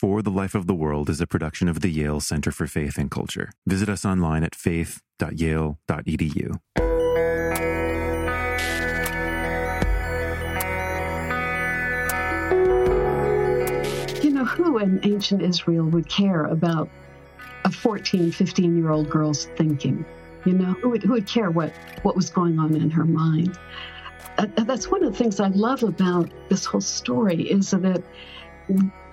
For the Life of the World is a production of the Yale Center for Faith and Culture. Visit us online at faith.yale.edu. You know, who in ancient Israel would care about a 14, 15 year old girl's thinking? You know, who would, who would care what, what was going on in her mind? Uh, that's one of the things I love about this whole story is that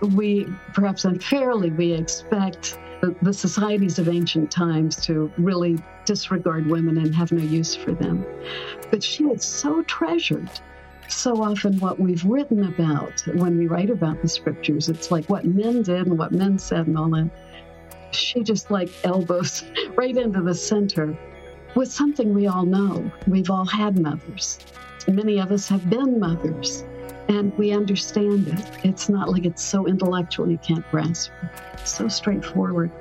we, perhaps unfairly, we expect the, the societies of ancient times to really disregard women and have no use for them. But she is so treasured so often what we've written about when we write about the scriptures, it's like what men did and what men said and all that. She just like elbows right into the center with something we all know. We've all had mothers. Many of us have been mothers and we understand it. It's not like it's so intellectual you can't grasp it. It's so straightforward.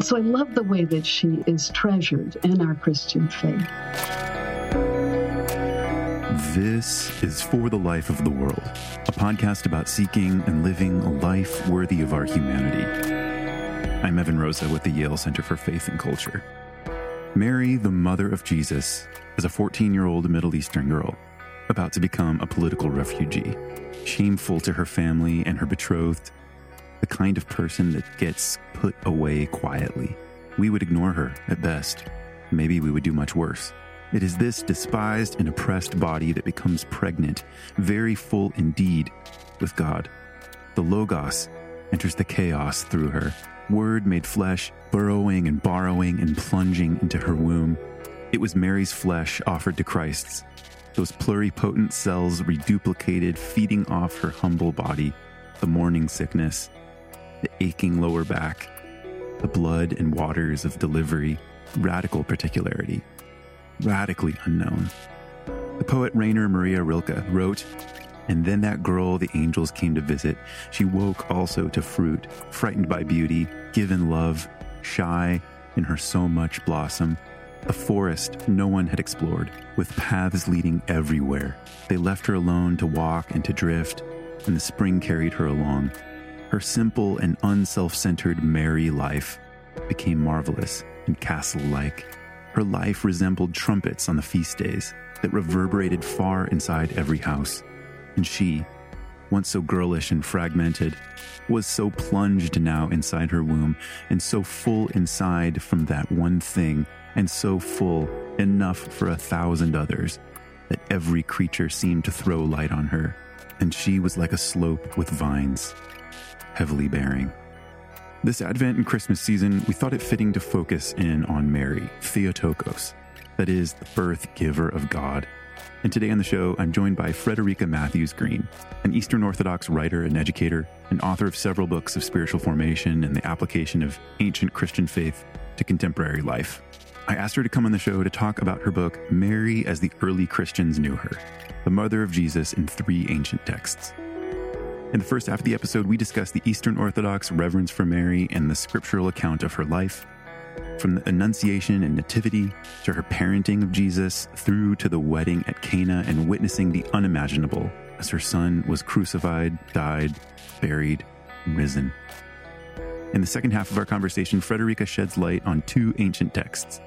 So I love the way that she is treasured in our Christian faith. This is For the Life of the World, a podcast about seeking and living a life worthy of our humanity. I'm Evan Rosa with the Yale Center for Faith and Culture. Mary, the mother of Jesus, is a 14 year old Middle Eastern girl about to become a political refugee, shameful to her family and her betrothed, the kind of person that gets put away quietly. We would ignore her at best. Maybe we would do much worse. It is this despised and oppressed body that becomes pregnant, very full indeed, with God. The Logos enters the chaos through her, Word made flesh, burrowing and borrowing and plunging into her womb. It was Mary's flesh offered to Christ's, those pluripotent cells reduplicated, feeding off her humble body, the morning sickness, the aching lower back, the blood and waters of delivery, radical particularity radically unknown. The poet Rainer Maria Rilke wrote, And then that girl the angels came to visit, she woke also to fruit, frightened by beauty, given love, shy in her so much blossom. A forest no one had explored, with paths leading everywhere. They left her alone to walk and to drift, and the spring carried her along. Her simple and unself centered merry life became marvelous and castle like. Her life resembled trumpets on the feast days that reverberated far inside every house. And she, once so girlish and fragmented, was so plunged now inside her womb and so full inside from that one thing and so full enough for a thousand others that every creature seemed to throw light on her, and she was like a slope with vines, heavily bearing. This Advent and Christmas season, we thought it fitting to focus in on Mary, Theotokos, that is, the birth giver of God. And today on the show, I'm joined by Frederica Mathewes-Green, an Eastern Orthodox writer and educator, and author of several books of spiritual formation and the application of ancient Christian faith to contemporary life. I asked her to come on the show to talk about her book, Mary as the Early Christians Knew Her, the mother of Jesus in three ancient texts. In the first half of the episode, we discuss the Eastern Orthodox reverence for Mary and the scriptural account of her life. From the Annunciation and Nativity to her parenting of Jesus, through to the wedding at Cana and witnessing the unimaginable as her son was crucified, died, buried, risen. In the second half of our conversation, Frederica sheds light on two ancient texts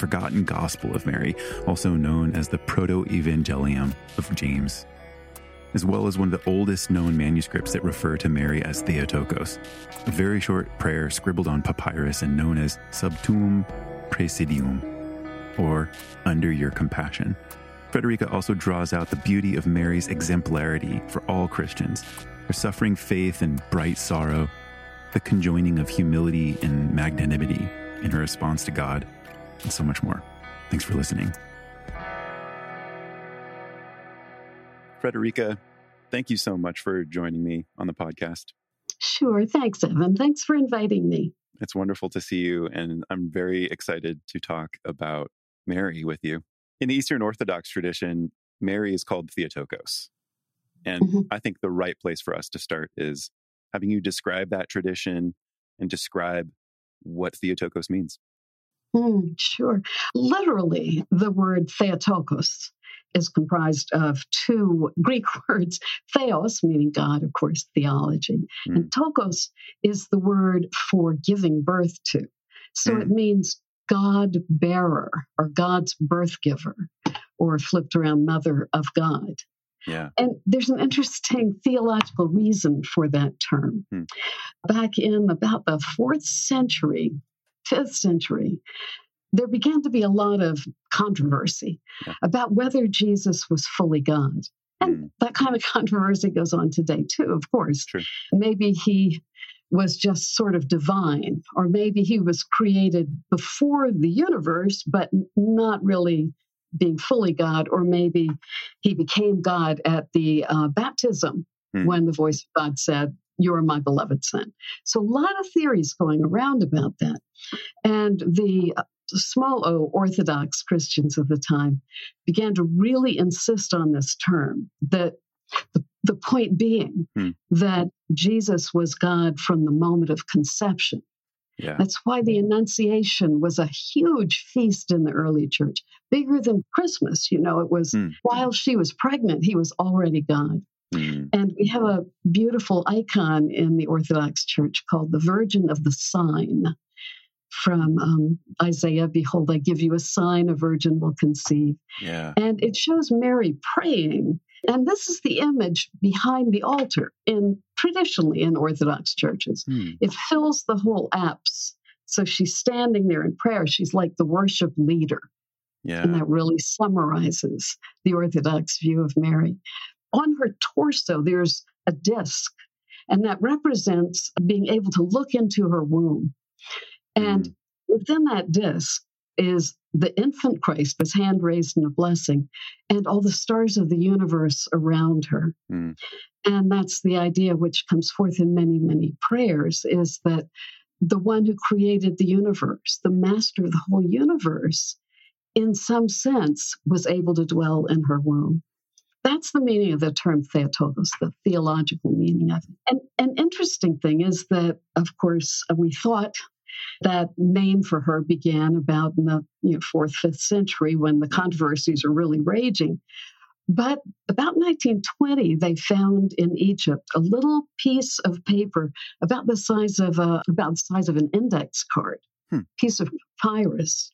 forgotten Gospel of Mary, also known as the Protoevangelium of James as well as one of the oldest known manuscripts that refer to Mary as Theotokos, a very short prayer scribbled on papyrus and known as Sub tuum praesidium, or Under Your Compassion. Frederica also draws out the beauty of Mary's exemplarity for all Christians, her suffering faith and bright sorrow, the conjoining of humility and magnanimity in her response to God, and so much more. Thanks for listening. Frederica, thank you so much for joining me on the podcast. Sure. Thanks, Evan. Thanks for inviting me. It's wonderful to see you, and I'm very excited to talk about Mary with you. In the Eastern Orthodox tradition, Mary is called Theotokos. And mm-hmm. I think the right place for us to start is having you describe that tradition and describe what Theotokos means. Mm, sure. Literally, the word Theotokos is comprised of two Greek words, theos, meaning God, of course, theology, mm. and tokos is the word for giving birth to. So mm. it means God bearer or God's birth giver, or flipped around, mother of God. Yeah. And there's an interesting theological reason for that term. Hmm. Back in about the fourth century, fifth century, there began to be a lot of controversy about whether Jesus was fully God. And mm. that kind of controversy goes on today, too, of course. True. Maybe he was just sort of divine, or maybe he was created before the universe, but not really being fully God, or maybe he became God at the uh, baptism mm. when the voice of God said, You are my beloved son. So, a lot of theories going around about that. And the uh, small o Orthodox Christians of the time began to really insist on this term that the, the point being hmm. that Jesus was God from the moment of conception. Yeah. That's why the Annunciation was a huge feast in the early church, bigger than Christmas. You know, it was hmm. while she was pregnant, he was already God. Mm. And we have a beautiful icon in the Orthodox Church called the Virgin of the Sign from um, Isaiah Behold, I give you a sign, a virgin will conceive. Yeah. And it shows Mary praying. And this is the image behind the altar in traditionally in Orthodox churches. Hmm. It fills the whole apse. So she's standing there in prayer. She's like the worship leader. Yeah. And that really summarizes the Orthodox view of Mary. On her torso, there's a disc, and that represents being able to look into her womb. And mm. within that disc is the infant Christ, his hand raised in a blessing, and all the stars of the universe around her. Mm. And that's the idea which comes forth in many, many prayers is that the one who created the universe, the master of the whole universe, in some sense, was able to dwell in her womb. That's the meaning of the term Theotokos, the theological meaning of it. And an interesting thing is that, of course, we thought that name for her began about in the you know, fourth, fifth century when the controversies are really raging. But about 1920, they found in Egypt a little piece of paper about the size of a, about the size of an index card, hmm. piece of papyrus,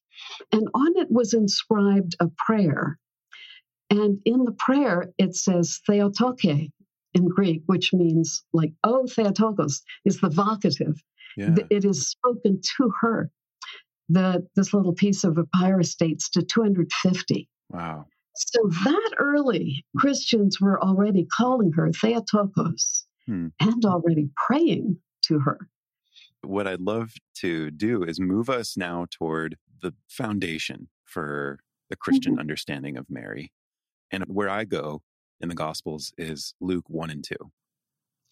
and on it was inscribed a prayer. And in the prayer, it says Theotoke in Greek, which means like, oh, Theotokos is the vocative. Yeah. It is spoken to her. The this little piece of papyrus dates to 250. Wow. So that early, Christians were already calling her Theotokos hmm. and already praying to her. What I'd love to do is move us now toward the foundation for the Christian mm-hmm. understanding of Mary. And where I go in the Gospels is Luke 1 and 2.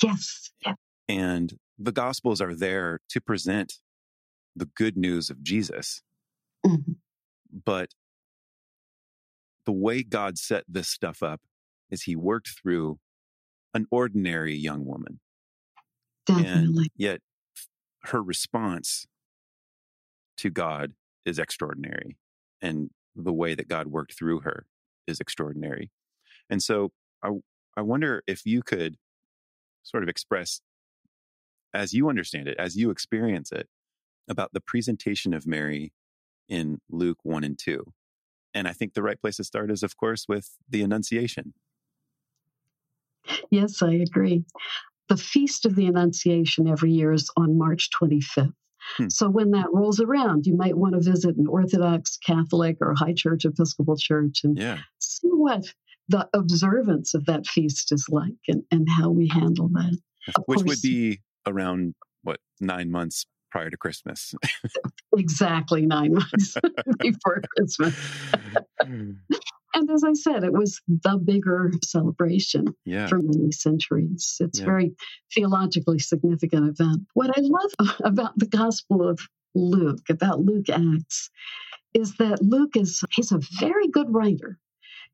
Yes. yes. And the Gospels are there to present the good news of Jesus. Mm-hmm. But the way God set this stuff up is he worked through an ordinary young woman. Definitely. And yet her response to God is extraordinary. And the way that God worked through her is extraordinary. And so I, I wonder if you could sort of express as you understand it, as you experience it, about the presentation of Mary in Luke 1 and 2. And I think the right place to start is, of course, with the Annunciation. Yes, I agree. The Feast of the Annunciation every year is on March 25th. Hmm. So when that rolls around, you might want to visit an Orthodox, Catholic, or High Church Episcopal church and yeah. see what the observance of that feast is like and, and how we handle that. Which course, would be around what nine months prior to Christmas. exactly nine months before Christmas. and as I said, it was the bigger celebration yeah. for many centuries. It's yeah. very theologically significant event. What I love about the Gospel of Luke, about Luke Acts, is that Luke is he's a very good writer.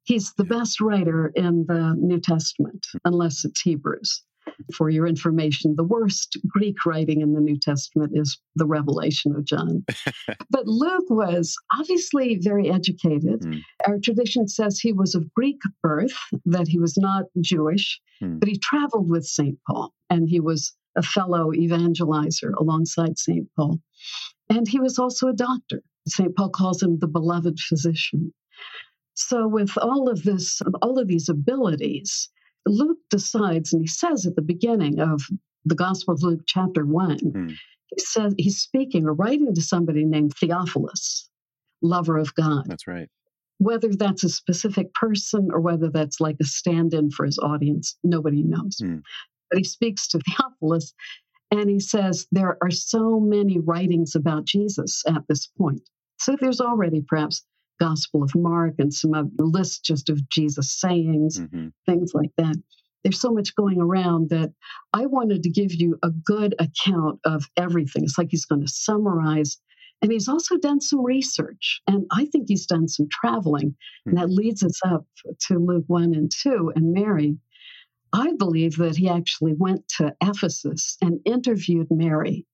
He's the best writer in the New Testament, hmm. unless it's Hebrews. For your information, the worst Greek writing in the New Testament is the Revelation of John. but Luke was obviously very educated. Mm. Our tradition says he was of Greek birth, that he was not Jewish, Mm. but he traveled with St. Paul and he was a fellow evangelizer alongside St. Paul. And he was also a doctor. St. Paul calls him the beloved physician. So, with all of this, all of these abilities, Luke decides, and he says at the beginning of the Gospel of Luke, chapter one, Hmm. he says he's speaking or writing to somebody named Theophilus, lover of God. That's right. Whether that's a specific person or whether that's like a stand in for his audience, nobody knows. Hmm. But he speaks to Theophilus and he says, There are so many writings about Jesus at this point. So there's already perhaps Gospel of Mark and some other lists just of Jesus sayings, hmm things like that. There's so much going around that I wanted to give you a good account of everything. It's like he's going to summarize. And he's also done some research. And I think he's done some traveling. And that leads us up to Luke 1 and 2 and Mary. I believe that he actually went to Ephesus and interviewed Mary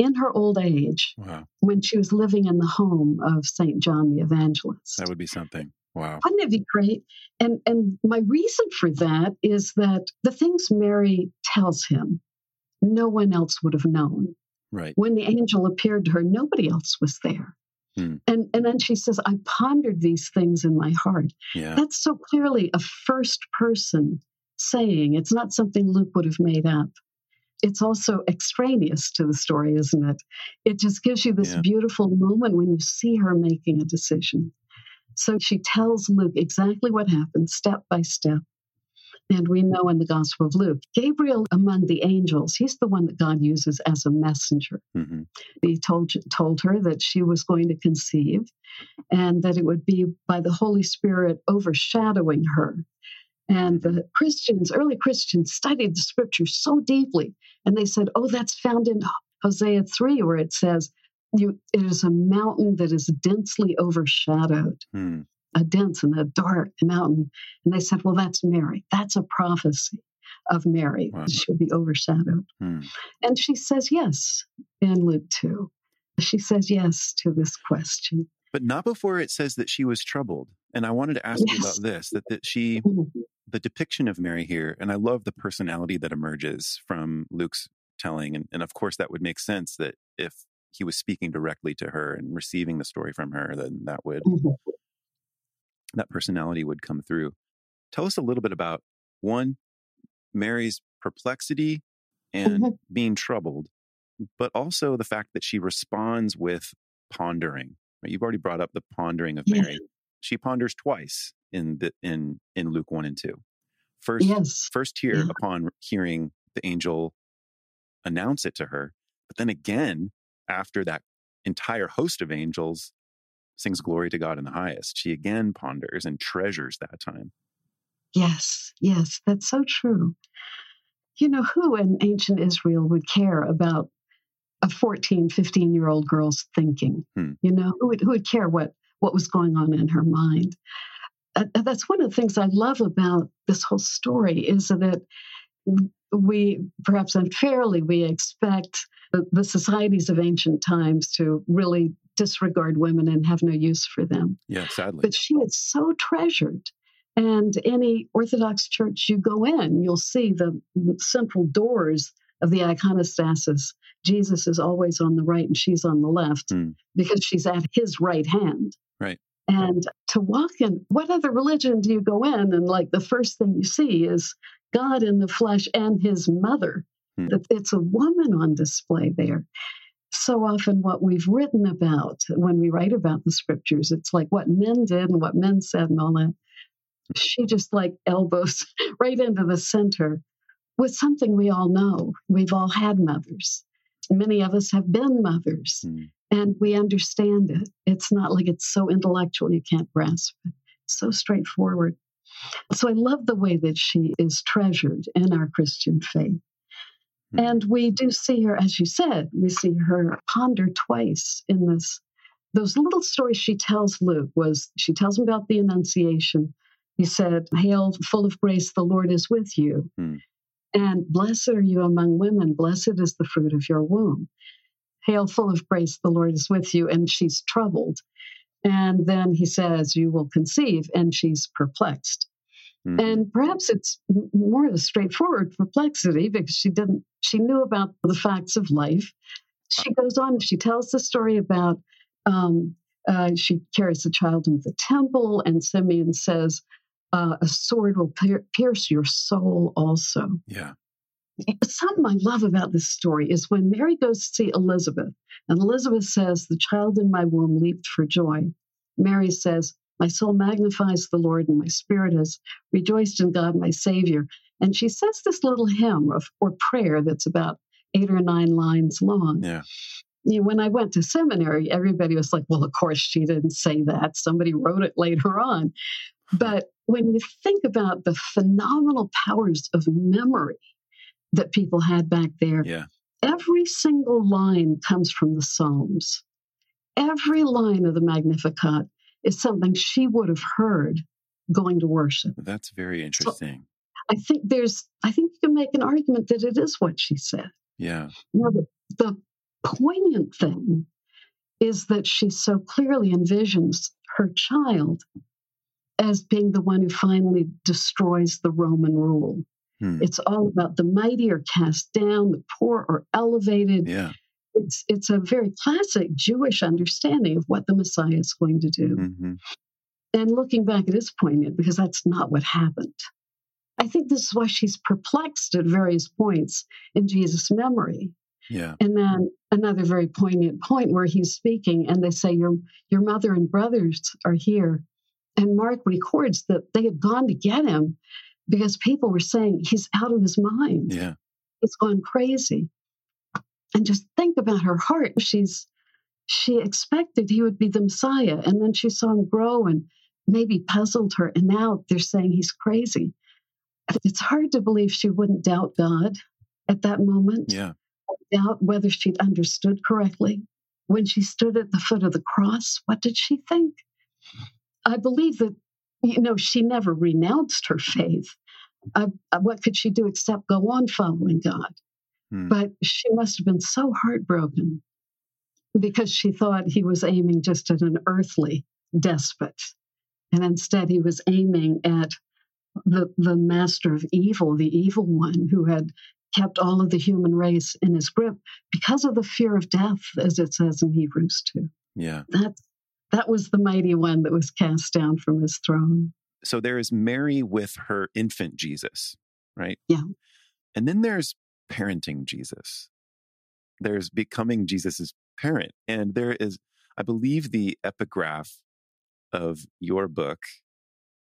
in her old age Wow. when she was living in the home of St. John the Evangelist. That would be something. Wow. Wouldn't it be great? And and my reason for that is that the things Mary tells him, no one else would have known. Right. When the angel appeared to her, nobody else was there. Hmm. And and then she says, I pondered these things in my heart. Yeah. That's so clearly a first person saying. It's not something Luke would have made up. It's also extraneous to the story, isn't it? It just gives you this Yeah. beautiful moment when you see her making a decision. So she tells Luke exactly what happened, step by step. And we know in the Gospel of Luke, Gabriel among the angels, he's the one that God uses as a messenger. hmm He told, told her that she was going to conceive and that it would be by the Holy Spirit overshadowing her. And the Christians, early Christians, studied the scriptures so deeply. And they said, oh, that's found in Hosea 3, where it says, you, it is a mountain that is densely overshadowed, Hmm. a dense and a dark mountain. And they said, well, that's Mary. That's a prophecy of Mary. Wow. She'll be overshadowed. Hmm. And she says yes in Luke 2. She says yes to this question. But not before it says that she was troubled. And I wanted to ask you about this that, that she, Mhm. The depiction of Mary here, and I love the personality that emerges from Luke's telling. And, and of course, that would make sense that if he was speaking directly to her and receiving the story from her, then that would, Mhm. that personality would come through. Tell us a little bit about one, Mary's perplexity and Mhm. being troubled, but also the fact that she responds with pondering. Right? You've already brought up the pondering of Yeah. Mary. She ponders twice in the in in Luke one and two. First, Yes. first here Yeah. upon hearing the angel announce it to her, but then again after that entire host of angels sings glory to God in the highest. She again ponders and treasures that time. Yes. Yes. That's so true. You know, who in ancient Israel would care about a 14, 15 year old girl's thinking? Hmm. You know, who would, who would care what, what was going on in her mind? Uh, that's one of the things I love about this whole story is that we, perhaps unfairly, we expect the, the societies of ancient times to really disregard women and have no use for them. Yeah, sadly. But she is so treasured. And any Orthodox church you go in, you'll see the central doors of the iconostasis. Jesus is always on the right and she's on the left Hmm. because she's at his right hand. Right. And to walk in, what other religion do you go in? And like the first thing you see is God in the flesh and his mother. Hmm. That It's a woman on display there. So often, what we've written about when we write about the scriptures, it's like what men did and what men said and all that. She just like elbows right into the center with something we all know. We've all had mothers. Many of us have been mothers Hmm. And we understand it. It's not like it's so intellectual you can't grasp it. It's so straightforward. So I love the way that she is treasured in our Christian faith. Hmm. And we do see her, as you said, we see her ponder twice in this. Those little stories she tells Luke was she tells him about the Annunciation. He said, Hail, full of grace, the Lord is with you. Hmm. And blessed are you among women, blessed is the fruit of your womb. Hail, full of grace, the Lord is with you. And she's troubled. And then he says, You will conceive, and she's perplexed. Mm-hmm. And perhaps it's more of a straightforward perplexity because she didn't, she knew about the facts of life. She goes on, she tells the story about um, uh, she carries the child into the temple, and Simeon says, uh, A sword will pier- pierce your soul also. Yeah. Something I love about this story is when Mary goes to see Elizabeth, and Elizabeth says, The child in my womb leaped for joy. Mary says, My soul magnifies the Lord, and my spirit has rejoiced in God, my Savior. And she says this little hymn of, or prayer that's about eight or nine lines long. Yeah. You know, when I went to seminary, everybody was like, well, of course she didn't say that. Somebody wrote it later on. Hmm. But when you think about the phenomenal powers of memory that people had back there. Yeah. Every single line comes from the Psalms. Every line of the Magnificat is something she would have heard going to worship. That's very interesting. So I think there's, I think you can make an argument that it is what she said. Yeah. Now, the, the poignant thing is that she so clearly envisions her child as being the one who finally destroys the Roman rule. Hmm. It's all about the mighty are cast down, the poor are elevated. Yeah. It's it's a very classic Jewish understanding of what the Messiah is going to do. Mm-hmm. And looking back, it is poignant because that's not what happened. I think this is why she's perplexed at various points in Jesus' memory. Yeah. And then another very poignant point where he's speaking, and they say, Your your mother and brothers are here. And Mark records that they had gone to get him because people were saying he's out of his mind. Yeah. He's gone crazy. And just think about her heart. She's she expected he would be the Messiah. And then she saw him grow and maybe puzzled her. And now they're saying he's crazy. It's hard to believe she wouldn't doubt God at that moment. Yeah. Doubt whether she'd understood correctly. When she stood at the foot of the cross, what did she think? I believe that you know, she never renounced her faith. Uh, uh, what could she do except go on following God? Hmm. But she must have been so heartbroken because she thought he was aiming just at an earthly despot. And instead, he was aiming at the, the master of evil, the evil one who had kept all of the human race in his grip because of the fear of death, as it says in Hebrews 2. Yeah. That's that was the mighty one that was cast down from his throne. So there is Mary with her infant Jesus, right? Yeah. And then there's parenting Jesus. There's becoming Jesus's parent. And there is, I believe, the epigraph of your book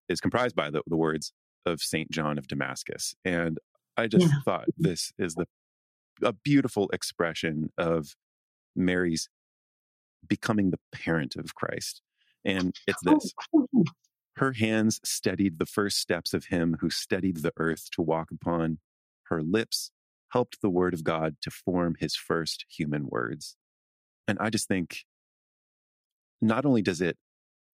is comprised by the, the words of St. John of Damascus. And I just yeah. thought this is the a beautiful expression of Mary's becoming the parent of Christ. And it's oh, this Her hands steadied the first steps of him who steadied the earth to walk upon. Her lips helped the word of God to form his first human words. And I just think not only does it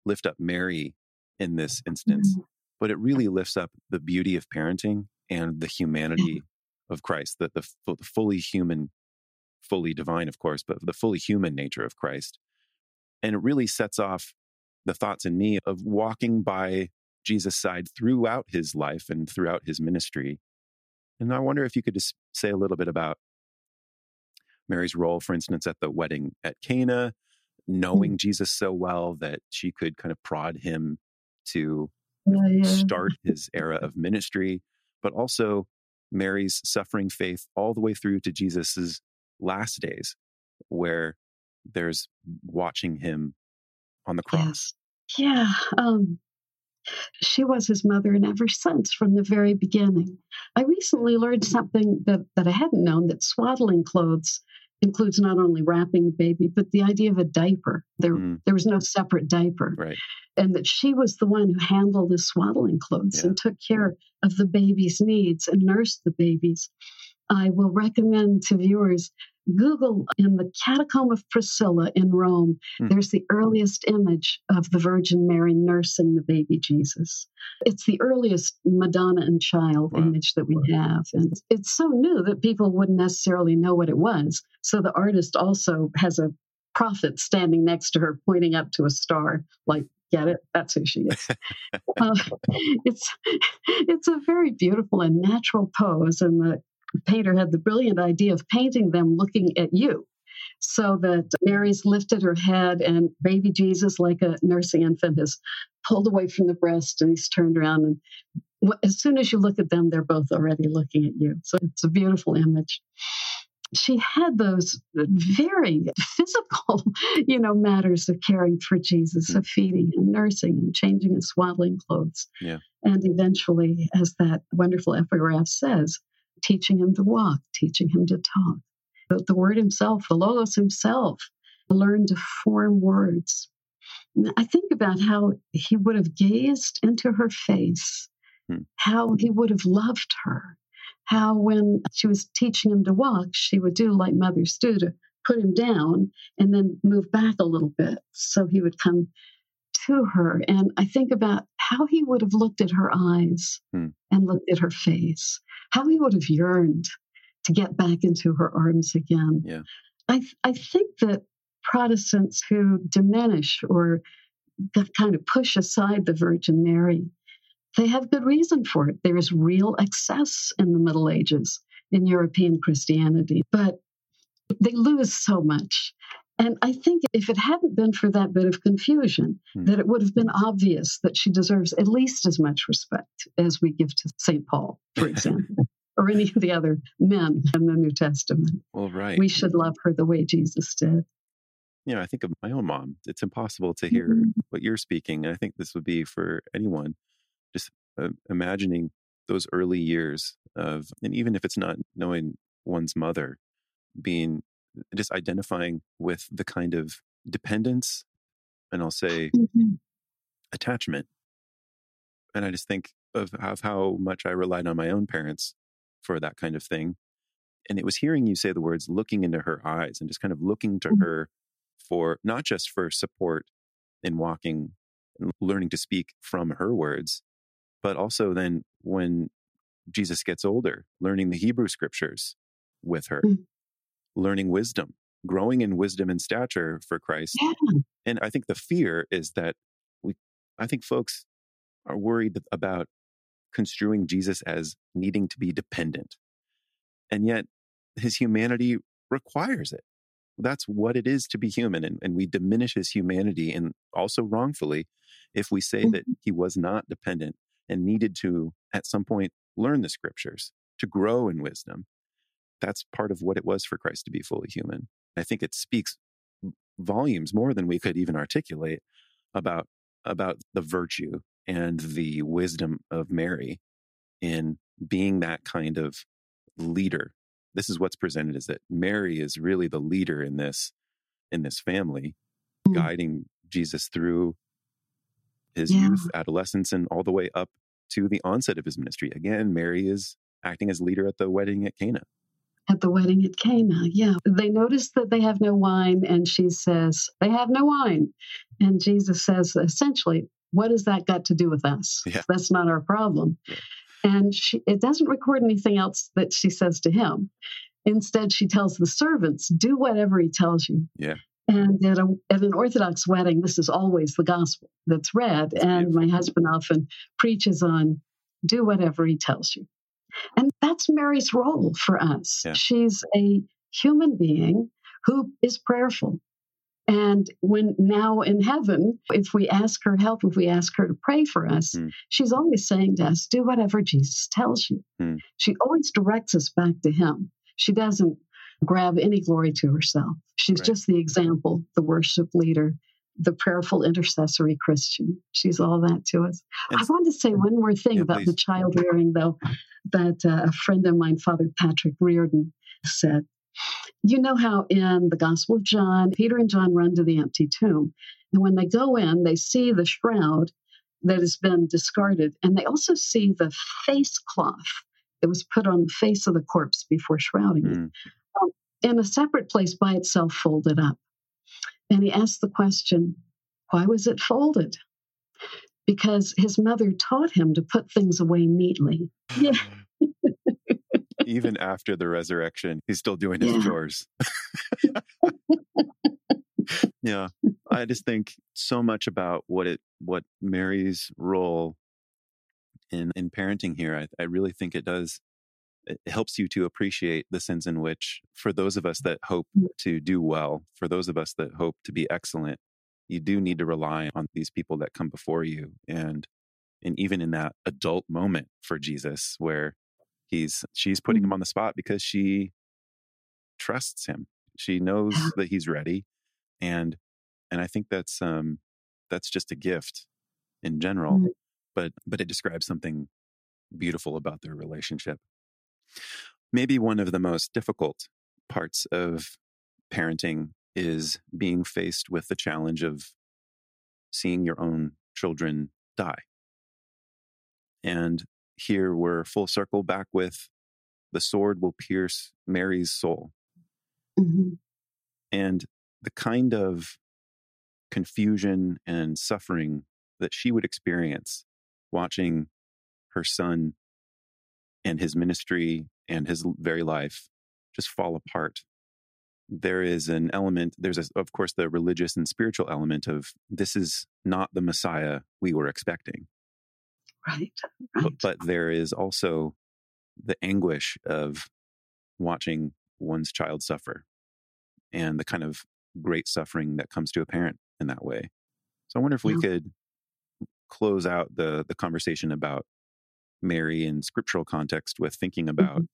lift up Mary in this instance, mm-hmm. but it really lifts up the beauty of parenting and the humanity of Christ, the, the, the fully human fully divine, of course, but the fully human nature of Christ. And it really sets off the thoughts in me of walking by Jesus' side throughout his life and throughout his ministry. And I wonder if you could just say a little bit about Mary's role, for instance, at the wedding at Cana, knowing mm. Jesus so well that she could kind of prod him to yeah, yeah. start his era of ministry, but also Mary's suffering faith all the way through to Jesus's last days, where there's watching him on the cross. Yes. Yeah. Um, she was his mother in ever since from the very beginning. I recently learned something that, that I hadn't known that swaddling clothes includes not only wrapping the baby, but the idea of a diaper. There, mm. there was no separate diaper. Right. And that she was the one who handled the swaddling clothes yeah. and took care of the baby's needs and nursed the babies. I will recommend to viewers Google in the Catacomb of Priscilla in Rome, mm. there's the earliest image of the Virgin Mary nursing the baby Jesus. It's the earliest Madonna and child wow. image that we have. And it's so new that people wouldn't necessarily know what it was. So the artist also has a prophet standing next to her pointing up to a star like get it that's who she is uh, it's it's a very beautiful and natural pose and the painter had the brilliant idea of painting them looking at you so that Mary's lifted her head and baby Jesus, like a nursing infant, is pulled away from the breast and he's turned around. And as soon as you look at them, they're both already looking at you. So it's a beautiful image. She had those very physical, you know, matters of caring for Jesus, of mm. feeding and nursing and changing and swaddling clothes. Yeah. And eventually, as that wonderful epigraph says, teaching him to walk, teaching him to talk. The, the word himself, the Logos himself, learned to form words. I think about how he would have gazed into her face, hmm. how he would have loved her, how when she was teaching him to walk, she would do like mothers do to put him down and then move back a little bit so he would come to her. And I think about how he would have looked at her eyes hmm. and looked at her face how he would have yearned to get back into her arms again. Yeah. I, I think that Protestants who diminish or kind of push aside the Virgin Mary, they have good reason for it. There is real excess in the Middle Ages in European Christianity, but they lose so much. And I think if it hadn't been for that bit of confusion, hmm. that it would have been obvious that she deserves at least as much respect as we give to St. Paul, for example, or any of the other men in the New Testament. Well, right. We should love her the way Jesus did. You know, I think of my own mom. It's impossible to hear mm-hmm. what you're speaking. And I think this would be for anyone just uh, imagining those early years of, and even if it's not knowing one's mother, being just identifying with the kind of dependence and I'll say mm-hmm. attachment. And I just think of, of how much I relied on my own parents for that kind of thing. And it was hearing you say the words looking into her eyes and just kind of looking to mm-hmm. her for not just for support in walking and learning to speak from her words, but also then when Jesus gets older, learning the Hebrew scriptures with her. Mm-hmm learning wisdom, growing in wisdom and stature for Christ. Yeah. And I think the fear is that we, I think folks are worried about construing Jesus as needing to be dependent. And yet his humanity requires it. That's what it is to be human. And, and we diminish his humanity and also wrongfully if we say mm-hmm. that he was not dependent and needed to, at some point, learn the scriptures to grow in wisdom that's part of what it was for Christ to be fully human. I think it speaks volumes more than we could even articulate about about the virtue and the wisdom of Mary in being that kind of leader. This is what's presented is that Mary is really the leader in this in this family, mm-hmm. guiding Jesus through his yeah. youth, adolescence, and all the way up to the onset of his ministry. Again, Mary is acting as leader at the wedding at Cana at the wedding at Cana. Yeah. They notice that they have no wine, and she says, They have no wine. And Jesus says, essentially, what has that got to do with us? Yeah. That's not our problem. Yeah. And she, it doesn't record anything else that she says to him. Instead, she tells the servants, do whatever he tells you. Yeah. And at, a, at an Orthodox wedding, this is always the gospel that's read. And my husband often preaches on do whatever he tells you. And that's Mary's role for us. Yeah. She's a human being who is prayerful. And when now in heaven, if we ask her help, if we ask her to pray for us, mm. she's always saying to us, do whatever Jesus tells you. Mm. She always directs us back to him. She doesn't grab any glory to herself. She's right. just the example, the worship leader, the prayerful intercessory Christian. She's all that to us. I want to say one more thing yeah, about please. the child rearing, though, that uh, a friend of mine, Father Patrick Reardon, said. You know how in the Gospel of John, Peter and John run to the empty tomb. And when they go in, they see the shroud that has been discarded, and they also see the face cloth that was put on the face of the corpse before shrouding mm. it. Um, in a separate place by itself, folded up. And he asked the question, why was it folded? Because his mother taught him to put things away neatly. Yeah. Mm-hmm. Even after the resurrection, he's still doing his Yeah. chores. yeah. I just think so much about what it what Mary's role in in parenting here. I, I really think it does it helps you to appreciate the sense in which for those of us that hope Mm. to do well, for those of us that hope to be excellent, you do need to rely on these people that come before you and and even in that adult moment for Jesus where he's she's putting him Mhm. on the spot because she trusts him. She knows that he's ready and and I think that's um that's just a gift in general Mhm. but but it describes something beautiful about their relationship. Maybe one of the most difficult parts of parenting is being faced with the challenge of seeing your own children die. And here we're full circle back with the sword will pierce Mary's soul. Mhm. And the kind of confusion and suffering that she would experience watching her son and his ministry and his very life just fall apart. There is an element, there's, a, of course, the religious and spiritual element of this is not the Messiah we were expecting. Right. But, but there is also the anguish of watching one's child suffer and the kind of great suffering that comes to a parent in that way. So I wonder if we Yeah. could close out the the conversation about Mary in scriptural context with thinking about Mhm.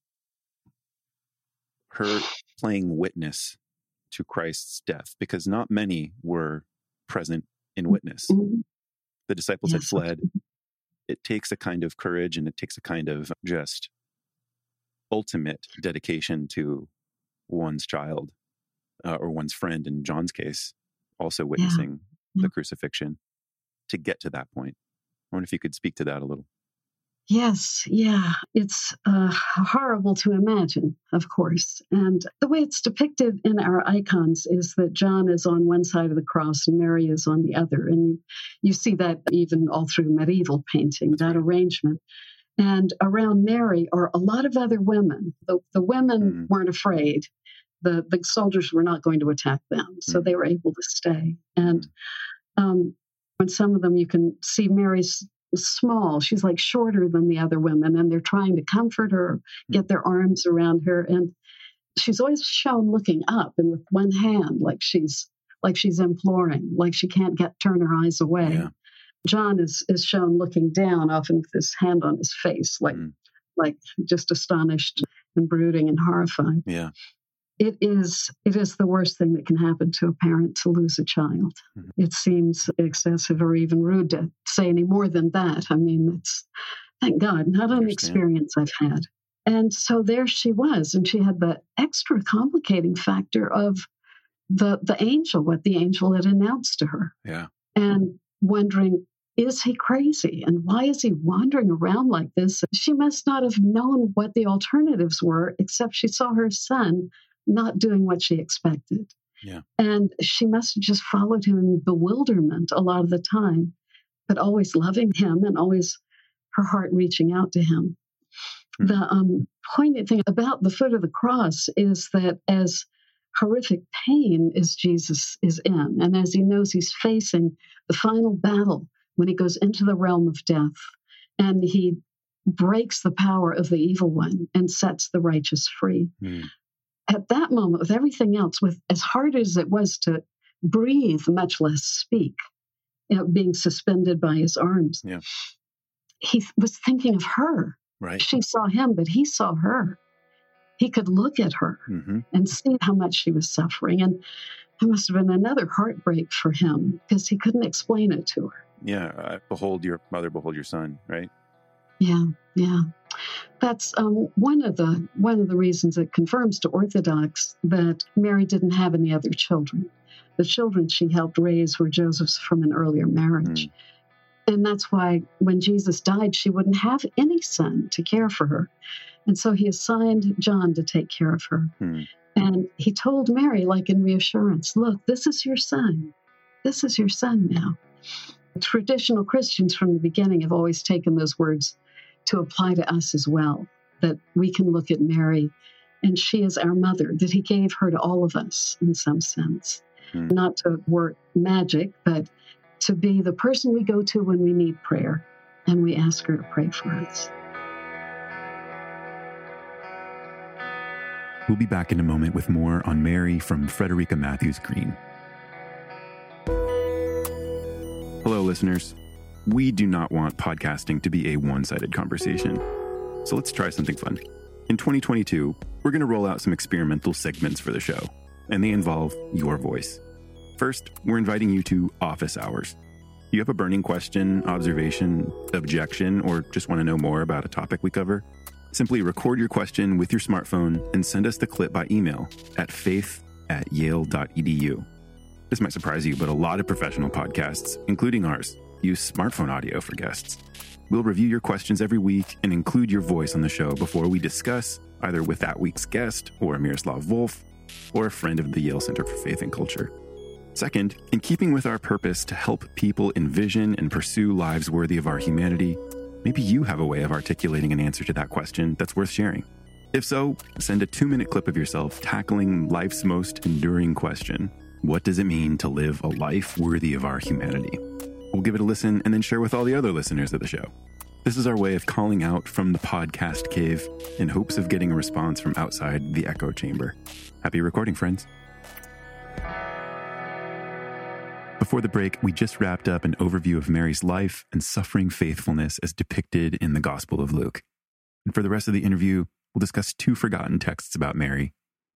her playing witness to Christ's death because not many were present in witness. Mhm. The disciples had fled. It takes a kind of courage and it takes a kind of just ultimate dedication to one's child uh, or one's friend in John's case, also witnessing Yeah. the crucifixion to get to that point. I wonder if you could speak to that a little. Yes, yeah, it's uh, horrible to imagine, of course. And the way it's depicted in our icons is that John is on one side of the cross and Mary is on the other. And you see that even all through medieval painting, that arrangement. And around Mary are a lot of other women. The, the women Mm. weren't afraid. The, the soldiers were not going to attack them, so Mm. they were able to stay. And um, when some of them you can see Mary's small. She's like shorter than the other women, and they're trying to comfort her, get their arms around her, and she's always shown looking up and with one hand, like she's like she's imploring, like she can't get turn her eyes away. Yeah. John is is shown looking down, often with his hand on his face, like Mm. like just astonished and brooding and horrified Yeah. It is it is the worst thing that can happen to a parent to lose a child. Mhm. It seems excessive or even rude to say any more than that. I mean, it's thank God not an experience I've had. And so there she was, and she had the extra complicating factor of the the angel, what the angel had announced to her, Yeah. and wondering. Is he crazy? And why is he wandering around like this? She must not have known what the alternatives were, except she saw her son not doing what she expected. Yeah. And she must have just followed him in bewilderment a lot of the time, but always loving him and always her heart reaching out to him. Hmm. The um, poignant thing about the foot of the cross is that as horrific pain as Jesus is in, and as he knows he's facing the final battle when he goes into the realm of death and he breaks the power of the evil one and sets the righteous free Mm. At that moment, with everything else, with as hard as it was to breathe, much less speak, you know, being suspended by his arms, Yeah. he th- was thinking of her. Right. She saw him, but he saw her. He could look at her hmm and see how much she was suffering. And it must have been another heartbreak for him because he couldn't explain it to her. Yeah. Uh, behold your mother, behold your son. Right. Yeah, yeah. That's um, one of the one of the reasons it confirms to Orthodox that Mary didn't have any other children. The children she helped raise were Joseph's from an earlier marriage. And that's why when Jesus died, she wouldn't have any son to care for her. And so he assigned John to take care of her. Hmm. And he told Mary, like in reassurance, look, this is your son. This is your son now. Traditional Christians from the beginning have always taken those words to apply to us as well, that we can look at Mary and she is our mother, that he gave her to all of us in some sense. Mm. Not to work magic, but to be the person we go to when we need prayer and we ask her to pray for us. We'll be back in a moment with more on Mary from Frederica Mathewes-Green. Hello, listeners. We do not want podcasting to be a one sided conversation. So let's try something fun. In 2022, we're going to roll out some experimental segments for the show, and they involve your voice. First, we're inviting you to office hours. You have a burning question, observation, objection, or just want to know more about a topic we cover? Simply record your question with your smartphone and send us the clip by email at faith at yale.edu. This might surprise you, but a lot of professional podcasts, including ours, use smartphone audio for guests. We'll review your questions every week and include your voice on the show before we discuss, either with that week's guest or Miroslav Volf or a friend of the Yale Center for Faith and Culture. Second, in keeping with our purpose to help people envision and pursue lives worthy of our humanity, maybe you have a way of articulating an answer to that question that's worth sharing. If so, send a two minute clip of yourself tackling life's most enduring question what does it mean to live a life worthy of our humanity? We'll give it a listen and then share with all the other listeners of the show. This is our way of calling out from the podcast cave in hopes of getting a response from outside the echo chamber. Happy recording, friends. Before the break, we just wrapped up an overview of Mary's life and suffering faithfulness as depicted in the Gospel of Luke. And for the rest of the interview, we'll discuss two forgotten texts about Mary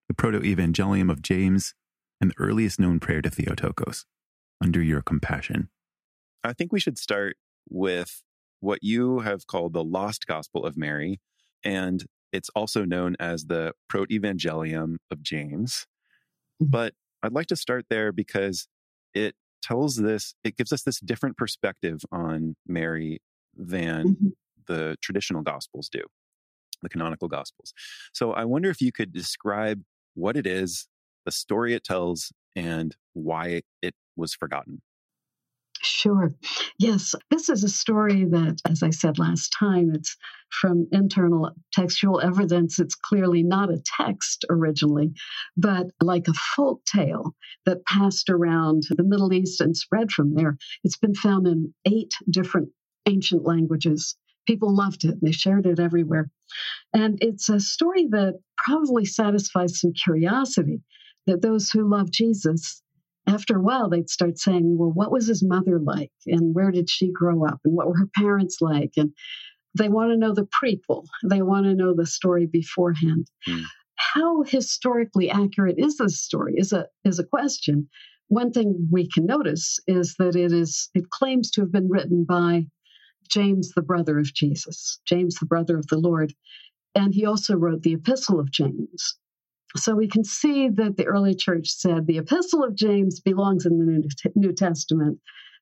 the Proto Evangelium of James and the earliest known prayer to Theotokos, under your compassion. I think we should start with what you have called the Lost Gospel of Mary, and it's also known as the Proto-Evangelium of James. Mm-hmm. But I'd like to start there because it tells this, it gives us this different perspective on Mary than mm-hmm. the traditional Gospels do, the canonical Gospels. So I wonder if you could describe what it is the story it tells, and why it was forgotten. Sure. Yes, this is a story that, as I said last time, it's from internal textual evidence. It's clearly not a text originally, but like a folk tale that passed around the Middle East and spread from there. It's been found in eight different ancient languages. People loved it, they shared it everywhere. And it's a story that probably satisfies some curiosity that those who love Jesus, after a while, they'd start saying, well, what was his mother like? And where did she grow up? And what were her parents like? And they want to know the prequel, they want to know the story beforehand. Mm. How historically accurate is this story is a, is a question. One thing we can notice is that it is it claims to have been written by James, the brother of Jesus, James, the brother of the Lord. And he also wrote the Epistle of James, so we can see that the early church said the Epistle of James belongs in the New Testament.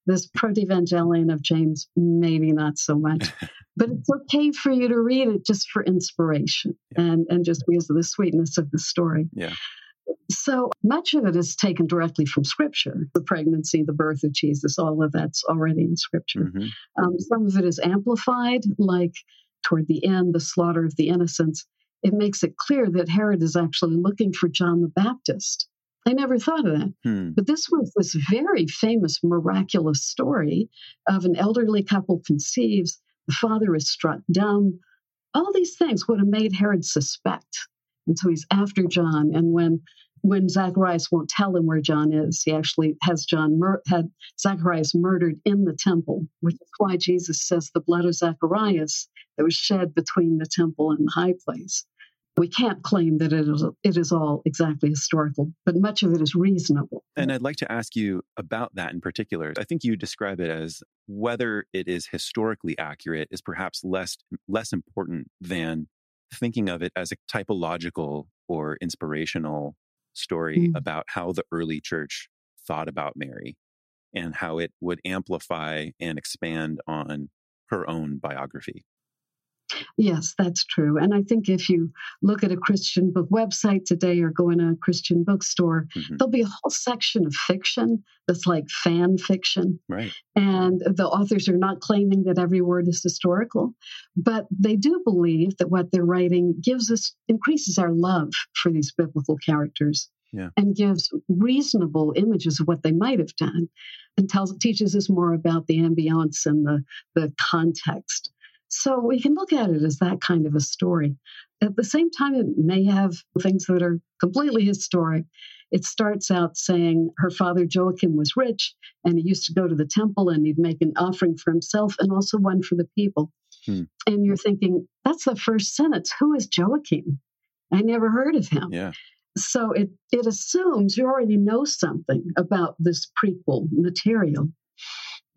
This Proto-Evangelion of James, maybe not so much, but it's okay for you to read it just for inspiration yeah. and, and just because of the sweetness of the story. Yeah. So much of it is taken directly from Scripture. The pregnancy, the birth of Jesus, all of that's already in Scripture. Mm-hmm. Um, some of it is amplified, like toward the end, the slaughter of the innocents it makes it clear that Herod is actually looking for John the Baptist. I never thought of that. Hmm. But this was this very famous, miraculous story of an elderly couple conceives, the father is struck down. All these things would have made Herod suspect. And so he's after John. And when when Zacharias won't tell him where John is, he actually has John mur- had Zacharias murdered in the temple, which is why Jesus says the blood of Zacharias that was shed between the temple and the high place. We can't claim that it is, it is all exactly historical, but much of it is reasonable. And I'd like to ask you about that in particular. I think you describe it as whether it is historically accurate is perhaps less less important than thinking of it as a typological or inspirational story mm. about how the early church thought about Mary and how it would amplify and expand on her own biography. Yes, that's true. And I think if you look at a Christian book website today or go in a Christian bookstore, mm-hmm. there'll be a whole section of fiction that's like fan fiction. Right. And the authors are not claiming that every word is historical, but they do believe that what they're writing gives us, increases our love for these biblical characters. Yeah. And gives reasonable images of what they might have done, and tells teaches us more about the ambiance and the the context so we can look at it as that kind of a story. At the same time, it may have things that are completely historic. It starts out saying her father Joachim was rich and he used to go to the temple and he'd make an offering for himself and also one for the people. Hmm. And you're thinking, that's the first sentence. Who is Joachim? I never heard of him. Yeah. So it, it assumes you already know something about this prequel material.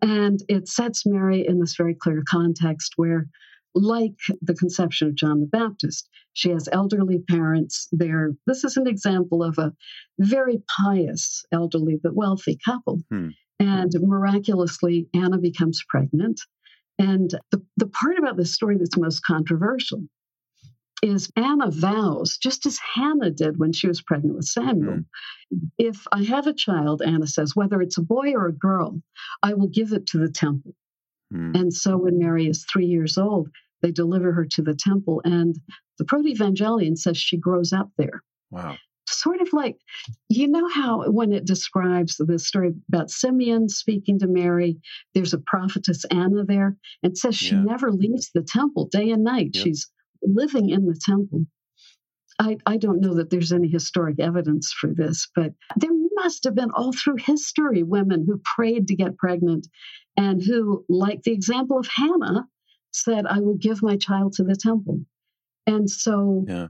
And it sets Mary in this very clear context where, like the conception of John the Baptist, she has elderly parents. There, this is an example of a very pious, elderly but wealthy couple. Hmm. And miraculously, Anna becomes pregnant. And the, the part about this story that's most controversial is Anna vows, just as Hannah did when she was pregnant with Samuel. Mm. If I have a child, Anna says, whether it's a boy or a girl, I will give it to the temple. Mm. And so when Mary is three years old, they deliver her to the temple. And the Proto-Evangelion says she grows up there. Wow. Sort of like, you know how when it describes the story about Simeon speaking to Mary, there's a prophetess Anna there, and says she yeah. never leaves the temple day and night. Yep. She's living in the temple. I, I don't know that there's any historic evidence for this, but there must have been all through history women who prayed to get pregnant and who, like the example of Hannah, said, I will give my child to the temple. And so yeah.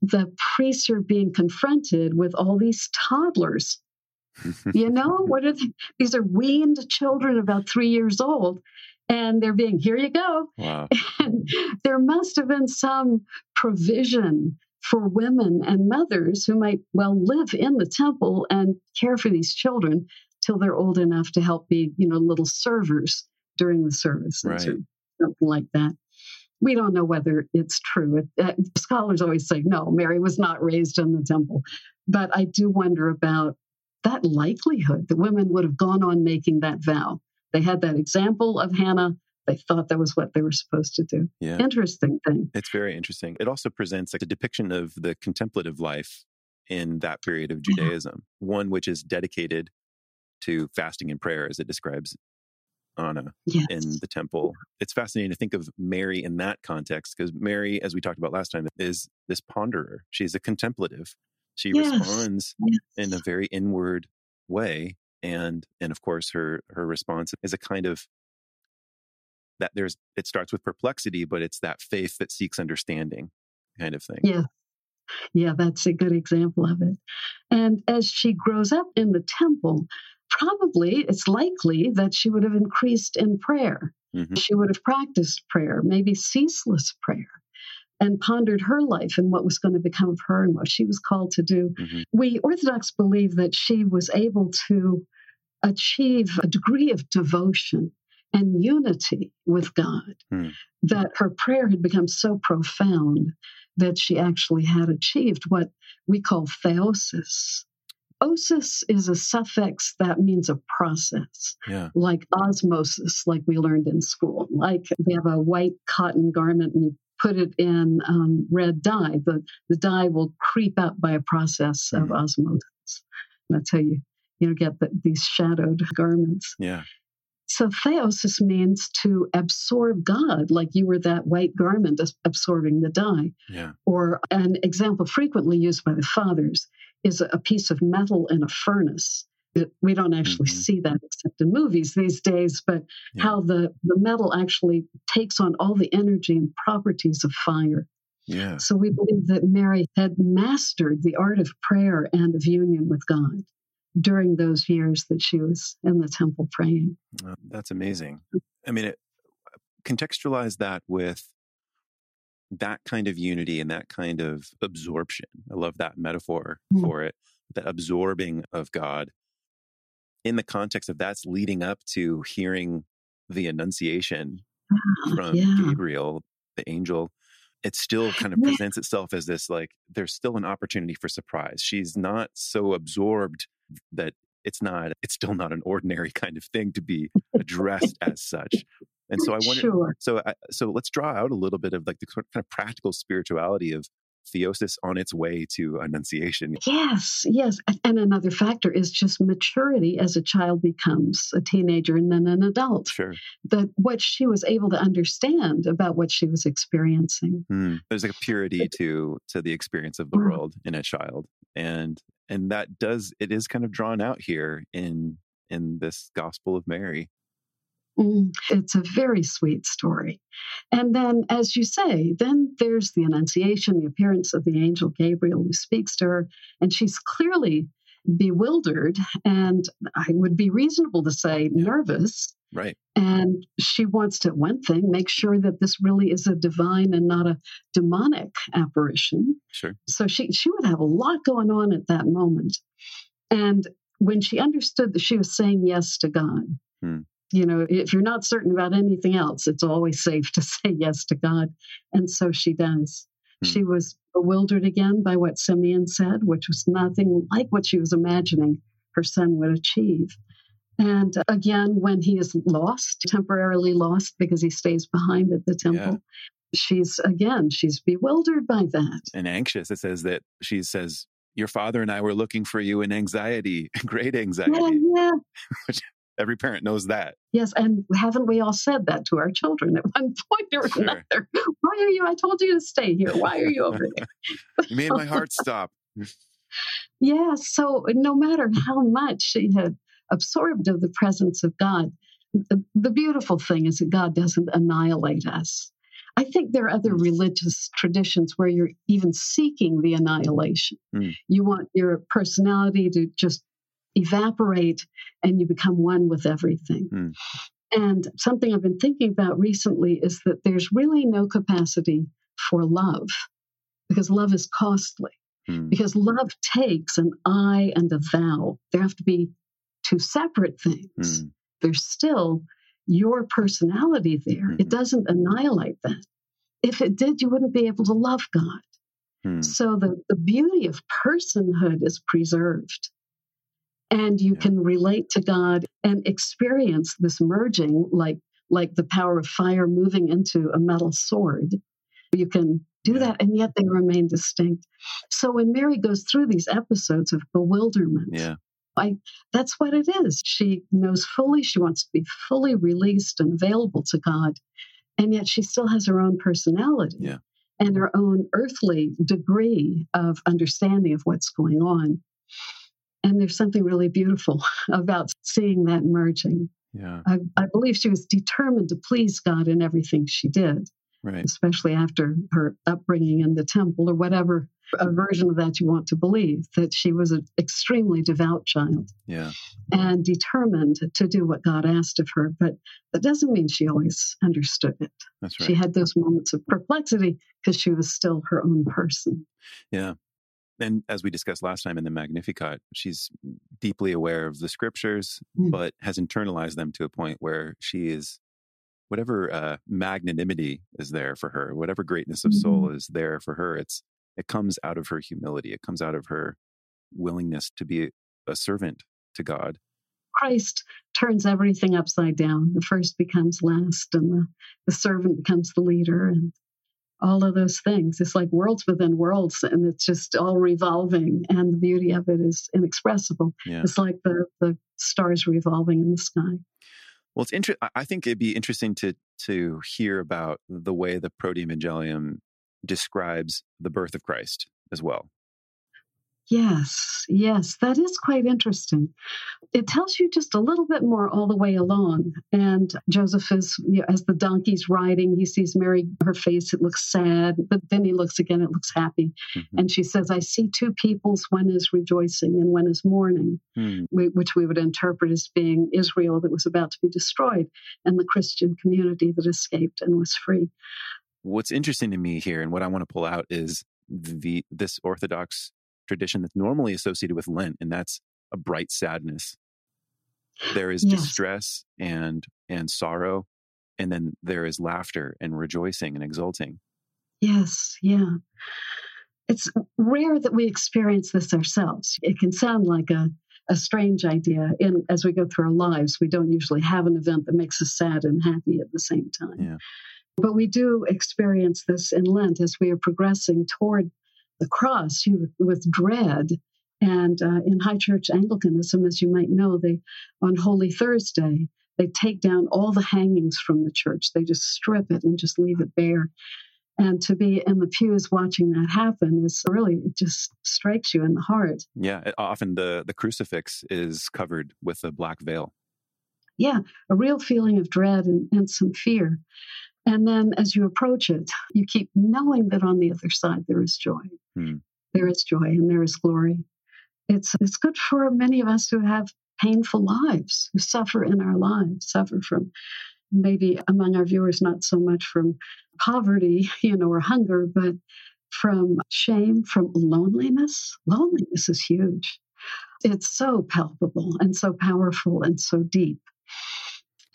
the priests are being confronted with all these toddlers. you know, what are they? These are weaned children about three years old and they're being here you go. Wow. and there must have been some provision for women and mothers who might well live in the temple and care for these children till they're old enough to help be you know little servers during the service right. or something like that. We don't know whether it's true. It, uh, scholars always say no mary was not raised in the temple. But i do wonder about that likelihood that women would have gone on making that vow they had that example of Hannah. They thought that was what they were supposed to do. Yeah. Interesting thing. It's very interesting. It also presents like a depiction of the contemplative life in that period of mm-hmm. Judaism, yeah. one which is dedicated to fasting and prayer, as it describes Anna yes. in the temple. It's fascinating to think of Mary in that context because Mary, as we talked about last time, is this ponderer. She's a contemplative. She yes. responds yes. in a very inward way and and of course her her response is a kind of that there's it starts with perplexity but it's that faith that seeks understanding kind of thing yeah yeah that's a good example of it and as she grows up in the temple probably it's likely that she would have increased in prayer mm-hmm. she would have practiced prayer maybe ceaseless prayer and pondered her life and what was going to become of her and what she was called to do. Mm-hmm. We Orthodox believe that she was able to achieve a degree of devotion and unity with God, mm. that her prayer had become so profound that she actually had achieved what we call theosis. Osis is a suffix that means a process, yeah. like osmosis, like we learned in school. Like we have a white cotton garment and you put it in um, red dye, the, the dye will creep up by a process of mm. osmosis. That's how you you know, get the, these shadowed garments. Yeah. So theosis means to absorb God, like you were that white garment absorbing the dye. Yeah. Or an example frequently used by the fathers is a piece of metal in a furnace. We don't actually mm-hmm. see that except in movies these days, but yeah. how the, the metal actually takes on all the energy and properties of fire. Yeah. So we believe that Mary had mastered the art of prayer and of union with God during those years that she was in the temple praying. Uh, that's amazing. I mean, it, contextualize that with that kind of unity and that kind of absorption. I love that metaphor mm. for it, that absorbing of God in the context of that's leading up to hearing the annunciation ah, from yeah. Gabriel the angel, it still kind of presents itself as this like there's still an opportunity for surprise. She's not so absorbed that it's not it's still not an ordinary kind of thing to be addressed as such. And so I wonder. Sure. So I, so let's draw out a little bit of like the kind of practical spirituality of theosis on its way to annunciation. Yes, yes. And another factor is just maturity as a child becomes a teenager and then an adult. Sure. That what she was able to understand about what she was experiencing. Mm. There's like a purity to to the experience of the Mm. world in a child. And and that does it is kind of drawn out here in in this Gospel of Mary. Mm, It's a very sweet story. And then, as you say, then there's the Annunciation, the appearance of the angel Gabriel who speaks to her, and she's clearly bewildered and I would be reasonable to say Yeah. nervous. Right. And she wants to, one thing, make sure that this really is a divine and not a demonic apparition. Sure. So she, she would have a lot going on at that moment. And when she understood that she was saying yes to God, Hmm. you know, if you're not certain about anything else, it's always safe to say yes to God. And so she does. Hmm. She was bewildered again by what Simeon said, which was nothing like what she was imagining her son would achieve. And again, when he is lost, temporarily lost because he stays behind at the temple, she's again, she's bewildered by that. And anxious. It says that she says, Your father and I were looking for you in anxiety, great anxiety. Yeah, yeah. Every parent knows that. Yes, and haven't we all said that to our children at one point or Sure. another? Why are you? I told you to stay here. Why are you over there? You made my heart stop. Yeah, so no matter how much she had absorbed of the presence of God, the, the beautiful thing is that God doesn't annihilate us. I think there are other Mm. religious traditions where you're even seeking the annihilation. Mm. You want your personality to just evaporate and you become one with everything. Mm. And something I've been thinking about recently is that there's really no capacity for love because love is costly Hmm. because love takes an I and a thou. There have to be two separate things. Hmm. There's still your personality there. Mhm. It doesn't annihilate that. If it did, you wouldn't be able to love God. Hmm. So the, the beauty of personhood is preserved. And you Yeah. can relate to God and experience this merging like like the power of fire moving into a metal sword. You can do that and yet they remain distinct. So when Mary goes through these episodes of bewilderment, Yeah. that's what it is. She knows fully, she wants to be fully released and available to God, and yet she still has her own personality Yeah. and her own earthly degree of understanding of what's going on. And there's something really beautiful about seeing that merging. Yeah. I, I believe she was determined to please God in everything she did, Right. especially after her upbringing in the temple or whatever a version of that you want to believe, that she was an extremely devout child Yeah. and determined to do what God asked of her. But that doesn't mean she always understood it. That's right. She had those moments of perplexity because she was still her own person. Yeah. And as we discussed last time in the Magnificat, she's deeply aware of the scriptures, Mm. but has internalized them to a point where she is, whatever uh, magnanimity is there for her, whatever greatness of soul is there for her, it's it comes out of her humility. It comes out of her willingness to be a servant to God. Christ turns everything upside down. The first becomes last, and the, the servant becomes the leader, and all of those things. It's like worlds within worlds, and it's just all revolving. And the beauty of it is inexpressible. Yeah. It's like the, the stars revolving in the sky. Well, it's inter- I- think it'd be interesting to to hear about the way the Proto-Evangelium describes the birth of Christ as well. Yes, yes, that is quite interesting. It tells you just a little bit more all the way along. And Joseph is, you know, as the donkey's riding, he sees Mary, her face, it looks sad, but then he looks again, it looks happy. Mhm. And she says, I see two peoples, one is rejoicing and one is mourning, we- which we would interpret as being Israel that was about to be destroyed and the Christian community that escaped and was free. What's interesting to me here, and what I want to pull out, is the this Orthodox tradition that's normally associated with Lent, and that's a bright sadness. There is Yes. distress and and sorrow, and then there is laughter and rejoicing and exulting. Yes, yeah. It's rare that we experience this ourselves. It can sound like a, a strange idea. In as we go through our lives, we don't usually have an event that makes us sad and happy at the same time. Yeah. But we do experience this in Lent as we are progressing toward the cross you, with dread. And uh, in High Church Anglicanism, as you might know, they on Holy Thursday they take down all the hangings from the church. They just strip it and just leave it bare. And to be in the pews watching that happen is really, it just strikes you in the heart. Yeah. It, often the, the crucifix is covered with a black veil. Yeah. A real feeling of dread and, and some fear. And then as you approach it, you keep knowing that on the other side there is joy. Hmm. There is joy and there is glory. It's, it's good for many of us who have painful lives, who suffer in our lives, suffer from maybe among our viewers, not so much from poverty, you know, or hunger, but from shame, from loneliness. Loneliness is huge. It's so palpable and so powerful and so deep.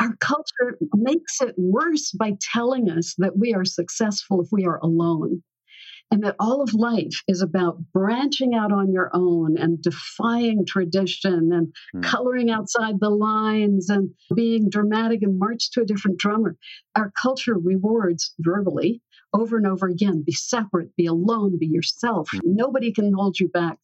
Our culture makes it worse by telling us that we are successful if we are alone and that all of life is about branching out on your own and defying tradition and mm. coloring outside the lines and being dramatic and march to a different drummer. Our culture rewards verbally over and over again be separate, be alone, be yourself. Mm. Nobody can hold you back.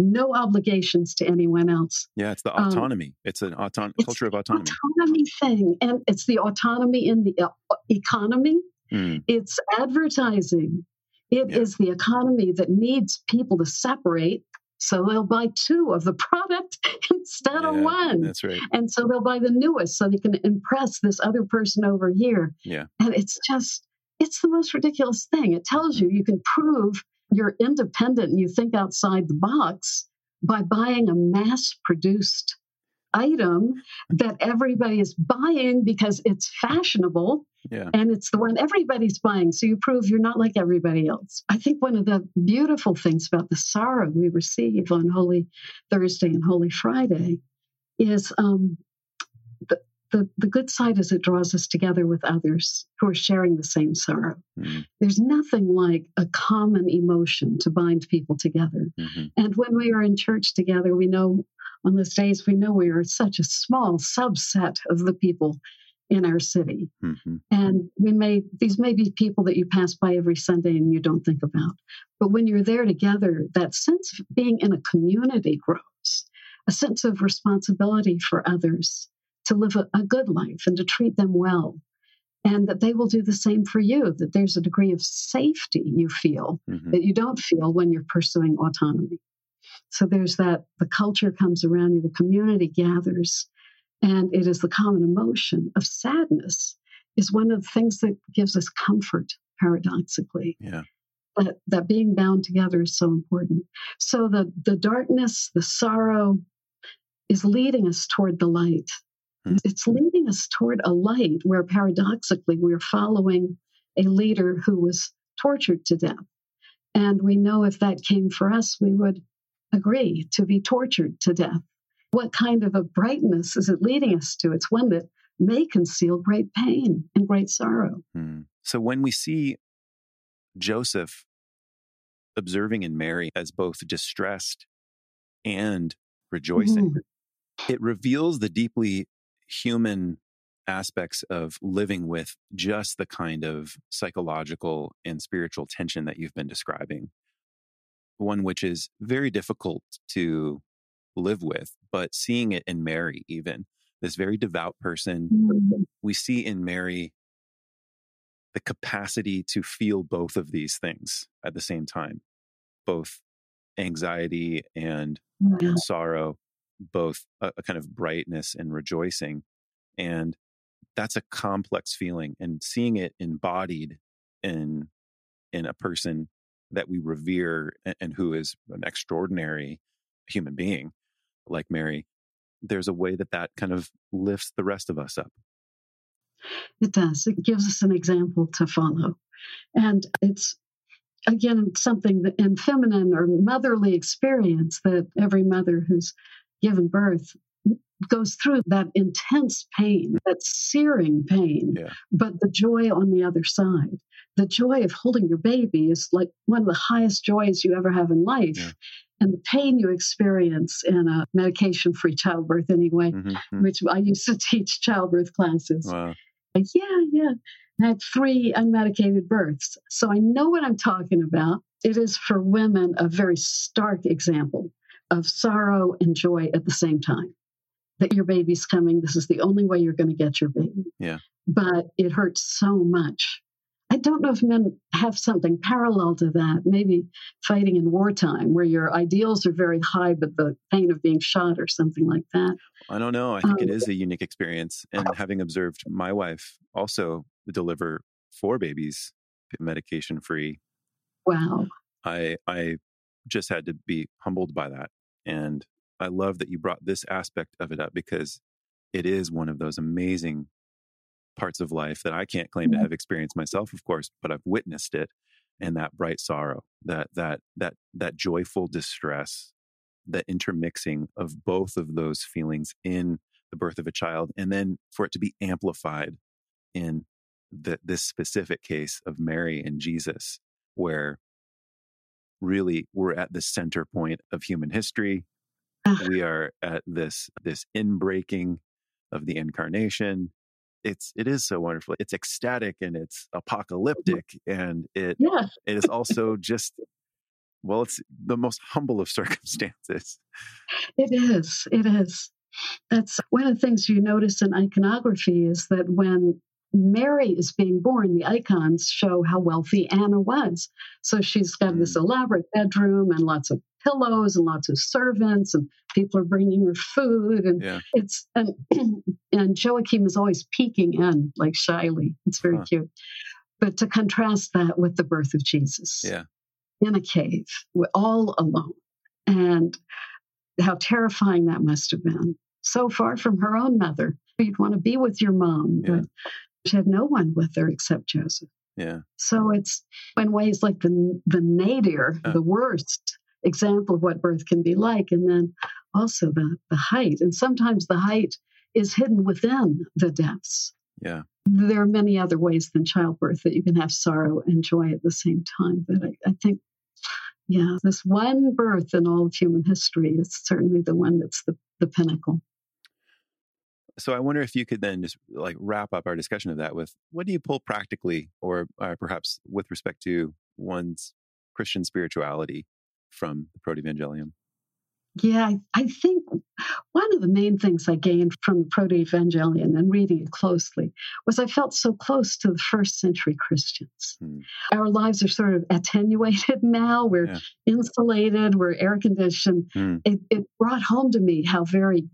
No obligations to anyone else. Yeah, it's the um, autonomy. Um, it's an auton- it's culture of autonomy. Autonomy thing, and it's the autonomy in the uh, economy. Mm. It's advertising. It yeah. is the economy that needs people to separate so they'll buy two of the product instead yeah, of one. That's right. And so they'll buy the newest so they can impress this other person over here. Yeah. And it's just, it's the most ridiculous thing. It tells you you can prove you're independent and you think outside the box by buying a mass produced item that everybody is buying because it's fashionable yeah. and it's the one everybody's buying. So you prove you're not like everybody else. I think one of the beautiful things about the sorrow we receive on Holy Thursday and Holy Friday is um, the, the, good side is it draws us together with others who are sharing the same sorrow. Mm-hmm. There's nothing like a common emotion to bind people together. Mm-hmm. And when we are in church together, we know on those days we know we are such a small subset of the people in our city. Mm-hmm. And we may, these may be people that you pass by every Sunday and you don't think about. But when you're there together, that sense of being in a community grows, a sense of responsibility for others to live a, a good life and to treat them well. And that they will do the same for you, that there's a degree of safety you feel mm-hmm. that you don't feel when you're pursuing autonomy. So there's that the culture comes around you, the community gathers, and it is the common emotion of sadness is one of the things that gives us comfort, paradoxically. Yeah. That, that being bound together is so important. So the, the darkness, the sorrow is leading us toward the light. Hmm. It's leading us toward a light where paradoxically we're following a leader who was tortured to death. And we know if that came for us, we would agree to be tortured to death. What kind of a brightness is it leading us to? It's one that may conceal great pain and great sorrow. Hmm. So when we see Joseph observing in Mary as both distressed and rejoicing, mm-hmm. it reveals the deeply human aspects of living with just the kind of psychological and spiritual tension that you've been describing one which is very difficult to live with, but seeing it in Mary, even this very devout person, mm-hmm. we see in Mary the capacity to feel both of these things at the same time, both anxiety and, mm-hmm. and sorrow, both a, a kind of brightness and rejoicing. And that's a complex feeling and seeing it embodied in in a person that we revere and, and who is an extraordinary human being like Mary, there's a way that that kind of lifts the rest of us up. It does. It gives us an example to follow. And it's, again, something that in feminine or motherly experience that every mother who's given birth goes through that intense pain, that searing pain, Yeah. but the joy on the other side. The joy of holding your baby is like one of the highest joys you ever have in life. Yeah. And the pain you experience in a medication free childbirth, anyway, Mhm, mhm. which I used to teach childbirth classes. Wow. Yeah, yeah. I had three unmedicated births. So I know what I'm talking about. It is for women a very stark example of sorrow and joy at the same time. That your baby's coming. This is the only way you're going to get your baby. Yeah. But it hurts so much. I don't know if men have something parallel to that, maybe fighting in wartime where your ideals are very high, but the pain of being shot or something like that. I don't know. I think it Um, is a unique experience. And having observed my wife also deliver four babies medication free, Wow. I I just had to be humbled by that. And I love that you brought this aspect of it up because it is one of those amazing parts of life that I can't claim to Mhm. have experienced myself, of course, but I've witnessed it and that bright sorrow, that that that that joyful distress, the intermixing of both of those feelings in the birth of a child, and then for it to be amplified in the, this specific case of Mary and Jesus, where really we're at the center point of human history. Ah. We are at this this inbreaking of the incarnation. It's it is so wonderful. It's ecstatic and it's apocalyptic and it Yeah. it is also just well, it's the most humble of circumstances. It is. It is. That's one of the things you notice in iconography is that when Mary is being born, the icons show how wealthy Anna was. So she's got this mm. elaborate bedroom and lots of pillows and lots of servants and people are bringing her food and Yeah. it's and and Joachim is always peeking in like shyly. It's very Huh. cute. But to contrast that with the birth of Jesus Yeah. in a cave, all alone. And how terrifying that must have been. So far from her own mother. You'd want to be with your mom, Yeah. but had no one with her except Joseph. Yeah. So it's in ways like the the nadir, Yeah. the worst example of what birth can be like, and then also the the height. And sometimes the height is hidden within the depths. Yeah. There are many other ways than childbirth that you can have sorrow and joy at the same time. But I, I think, yeah, this one birth in all of human history is certainly the one that's the, the pinnacle. So I wonder if you could then just like wrap up our discussion of that with what do you pull practically, or uh, perhaps with respect to one's Christian spirituality from the Proto-Evangelium? Yeah, I, I think one of the main things I gained from the Proto Evangelion and reading it closely was I felt so close to the first century Christians. Hmm. Our lives are sort of attenuated now. We're Yeah. insulated, we're air conditioned. Hmm. It, it brought home to me how very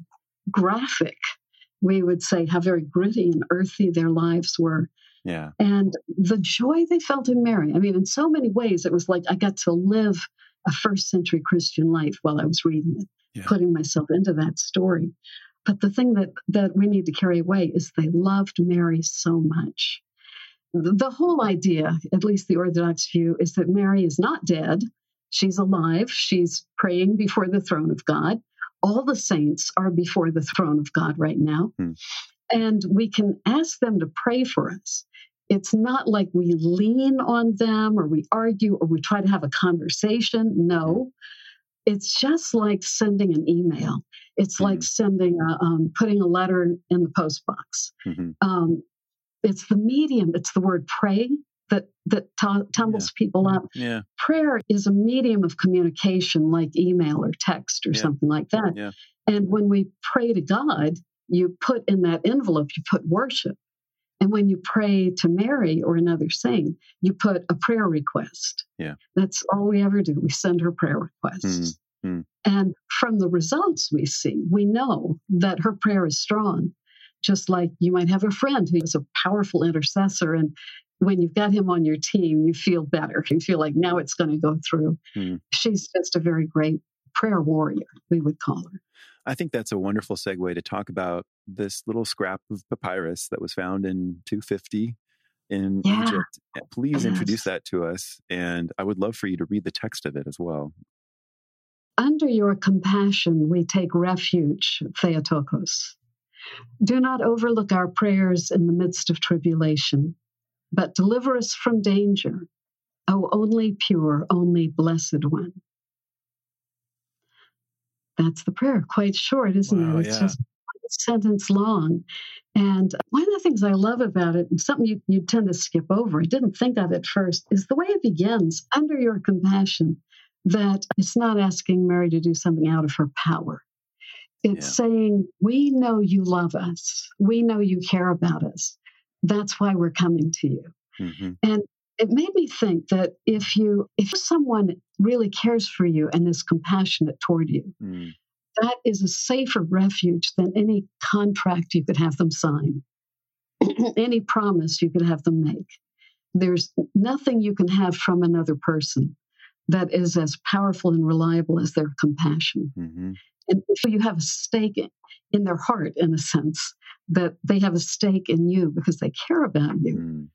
graphic, we would say, how very gritty and earthy their lives were. Yeah. And the joy they felt in Mary. I mean, in so many ways, it was like I got to live a first century Christian life while I was reading it, Yeah. putting myself into that story. But the thing that, that we need to carry away is they loved Mary so much. The the whole idea, at least the Orthodox view, is that Mary is not dead. She's alive. She's praying before the throne of God. All the saints are before the throne of God right now. Hmm. And we can ask them to pray for us. It's not like we lean on them or we argue or we try to have a conversation. No, it's just like sending an email. It's like sending a, um, putting a letter in the post box. hmm Um, it's the medium. It's the word pray that that tu- tumbles people up. Yeah. Prayer is a medium of communication, like email or text or Yeah. something like that. Yeah. And when we pray to God, you put in that envelope, you put worship. And when you pray to Mary or another saint, you put a prayer request. Yeah. That's all we ever do. We send her prayer requests. Mm. And from the results we see, we know that her prayer is strong. Just like you might have a friend who's a powerful intercessor, and when you've got him on your team, you feel better. You feel like now it's going to go through. Hmm. She's just a very great prayer warrior, we would call her. I think that's a wonderful segue to talk about this little scrap of papyrus that was found in 250 in Yeah. Egypt. Please introduce that to us. And I would love for you to read the text of it as well. Under your compassion, we take refuge, Theotokos. Do not overlook our prayers in the midst of tribulation, but deliver us from danger, O only pure, only blessed one. That's the prayer. Quite short, isn't Wow, it? It's yeah. just one sentence long. And one of the things I love about it, and something you, you tend to skip over, I didn't think of it first, is the way it begins under your compassion, that it's not asking Mary to do something out of her power. It's Yeah. saying, We know you love us. We know you care about us. That's why we're coming to you. Hmm it made me think that if you if someone really cares for you and is compassionate toward you mm. that is a safer refuge than any contract you could have them sign. Any promise you could have them make. There's nothing you can have from another person that is as powerful and reliable as their compassion. Hmm and if you have a stake in- in their heart in a sense that they have a stake in you because they care about you mm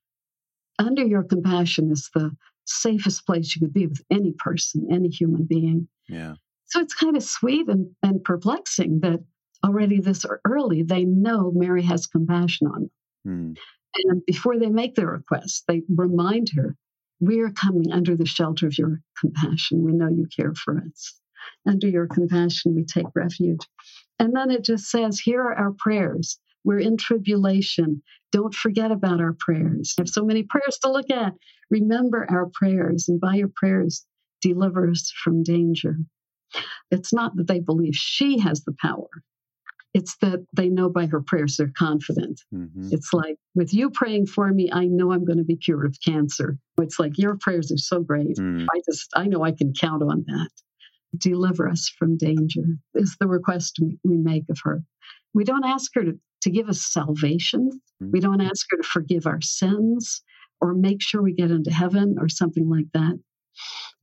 under your compassion is the safest place you could be with any person, any human being. Yeah. So it's kind of sweet and, and perplexing that already this early they know Mary has compassion on them. Mm. And before they make their request, they remind her, We are coming under the shelter of your compassion. We know you care for us. Under your compassion, we take refuge. And then it just says, Here are our prayers. We're in tribulation. Don't forget about our prayers. We have so many prayers to look at. Remember our prayers, and by your prayers, deliver us from danger. It's not that they believe she has the power, it's that they know by her prayers they're confident. hmm It's like, with you praying for me, I know I'm going to be cured of cancer. It's like, your prayers are so great. Mm. I just, I know I can count on that. Deliver us from danger is the request we make of her. We don't ask her to, to give us salvation. We don't ask her to forgive our sins or make sure we get into heaven or something like that.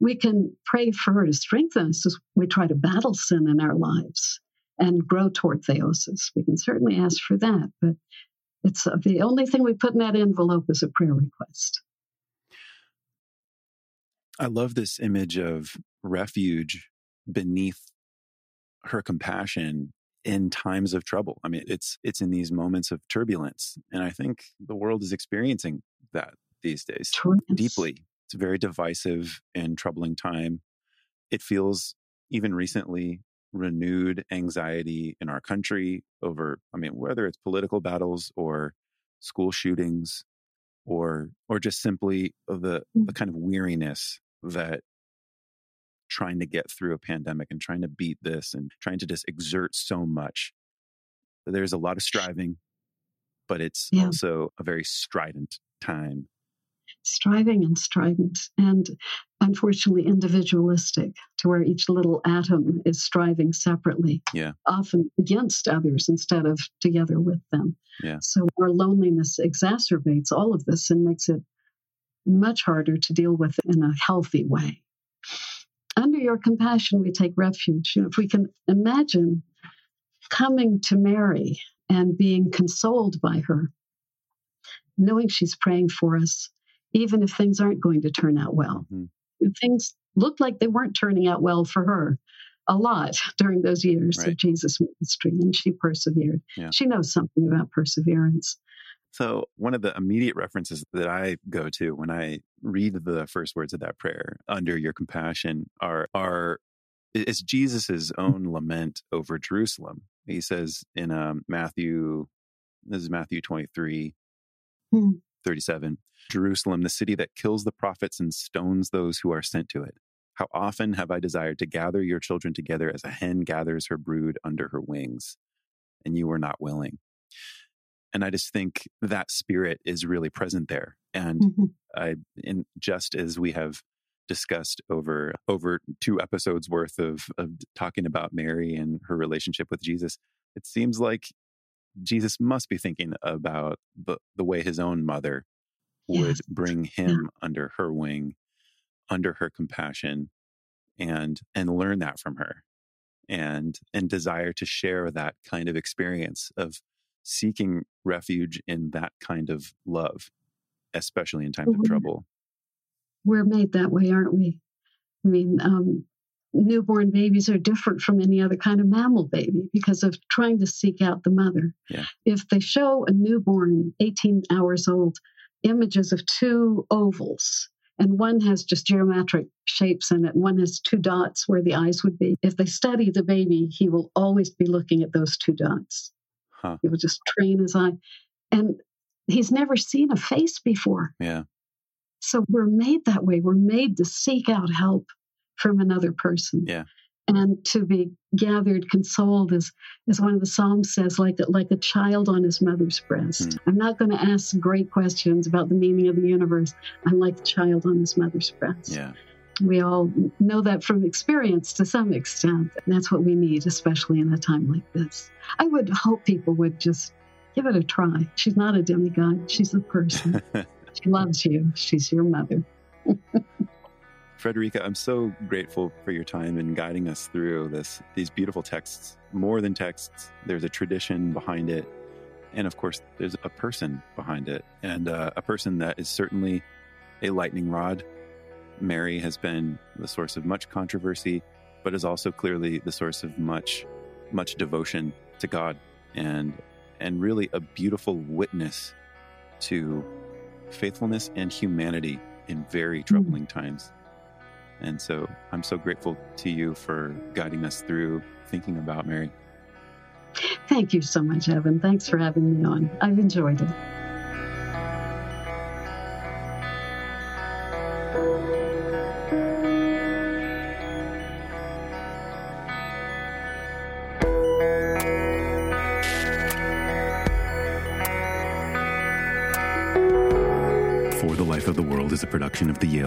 We can pray for her to strengthen us as we try to battle sin in our lives and grow toward theosis. We can certainly ask for that, but it's uh, the only thing we put in that envelope is a prayer request. I love this image of refuge beneath her compassion in times of trouble. I mean, it's it's in these moments of turbulence, and I think the world is experiencing that these days deeply. It's a very divisive and troubling time. It feels even recently renewed anxiety in our country over I mean whether it's political battles or school shootings or or just simply the the mm. kind of weariness that trying to get through a pandemic and trying to beat this and trying to just exert so much. There's a lot of striving, but it's Yeah. also a very strident time. striving and strident and unfortunately individualistic to where each little atom is striving separately Yeah. often against others instead of together with them Yeah. so our loneliness exacerbates all of this and makes it much harder to deal with in a healthy way under your compassion we take refuge You know, if we can imagine coming to mary and being consoled by her knowing she's praying for us even if things aren't going to turn out well. Mhm. Things looked like they weren't turning out well for her a lot during those years Right. of Jesus' ministry, and she persevered. Yeah. She knows something about perseverance. So, one of the immediate references that I go to when I read the first words of that prayer, under your compassion, are are is Jesus's own lament over Jerusalem. He says in um, Matthew, this is Matthew 23, Hmm. 37, Jerusalem, the city that kills the prophets and stones those who are sent to it. How often have I desired to gather your children together as a hen gathers her brood under her wings, and you were not willing. And I just think that spirit is really present there. And Mhm. I, in just as we have discussed over over two episodes worth of of talking about Mary and her relationship with Jesus, it seems like Jesus must be thinking about the the way his own mother would Yes. bring him under her wing, under her compassion, and and learn that from her, and and desire to share that kind of experience of seeking refuge in that kind of love, especially in times of trouble. We're made that way, aren't we? I mean, um, newborn babies are different from any other kind of mammal baby because of trying to seek out the mother. Yeah. If they show a newborn 18 hours old images of two ovals, and one has just geometric shapes in it, and one has two dots where the eyes would be. If they study the baby, he will always be looking at those two dots. Huh. He will just train his eye. And he's never seen a face before. Yeah. So we're made that way. We're made to seek out help from another person. Yeah. And to be gathered, consoled, as, as one of the Psalms says, like, a- like a child on his mother's breast. Hmm. I'm not going to ask great questions about the meaning of the universe. I'm like a child on his mother's breast. Yeah. We all know that from experience to some extent. And that's what we need, especially in a time like this. I would hope people would just give it a try. She's not a demigod, she's a person. she loves you, she's your mother. Frederica, I'm so grateful for your time in guiding us through this these beautiful texts. More than texts, there's a tradition behind it, and of course, there's a person behind it, and uh, a person that is certainly a lightning rod. Mary has been the source of much controversy, but is also clearly the source of much, much devotion to God, and and really a beautiful witness to faithfulness and humanity in very hmm. troubling times. And so I'm so grateful to you for guiding us through thinking about Mary. Thank you so much, Evan. Thanks for having me on. I've enjoyed it.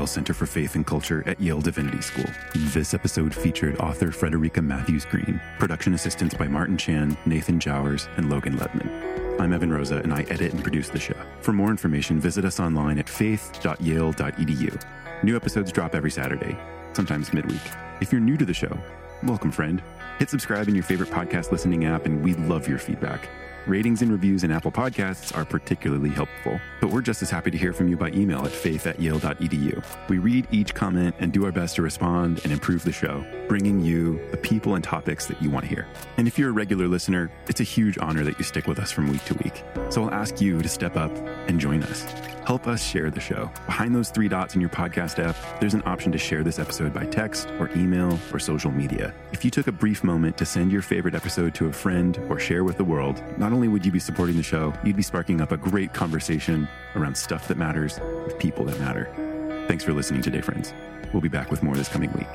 Yale Center for Faith and Culture at Yale Divinity School. This episode featured author Frederica Mathewes-Green, production assistance by Martin Chan, Nathan Jowers, and Logan Ledman. I'm Evan Rosa, and I edit and produce the show. For more information, visit us online at faith.yale.edu. New episodes drop every Saturday, sometimes midweek. If you're new to the show, welcome, friend. Hit subscribe in your favorite podcast listening app, and we love your feedback. Ratings and reviews in Apple Podcasts are particularly helpful, but we're just as happy to hear from you by email at faith at yale.edu. We read each comment and do our best to respond and improve the show, bringing you the people and topics that you want to hear. And if you're a regular listener, it's a huge honor that you stick with us from week to week. So I'll ask you to step up and join us. Help us share the show. Behind those three dots in your podcast app, there's an option to share this episode by text or email or social media. If you took a moment to send your favorite episode to a friend or share with the world, not only would you be supporting the show, you'd be sparking up a great conversation around stuff that matters with people that matter. Thanks for listening today, friends. We'll be back with more this coming week.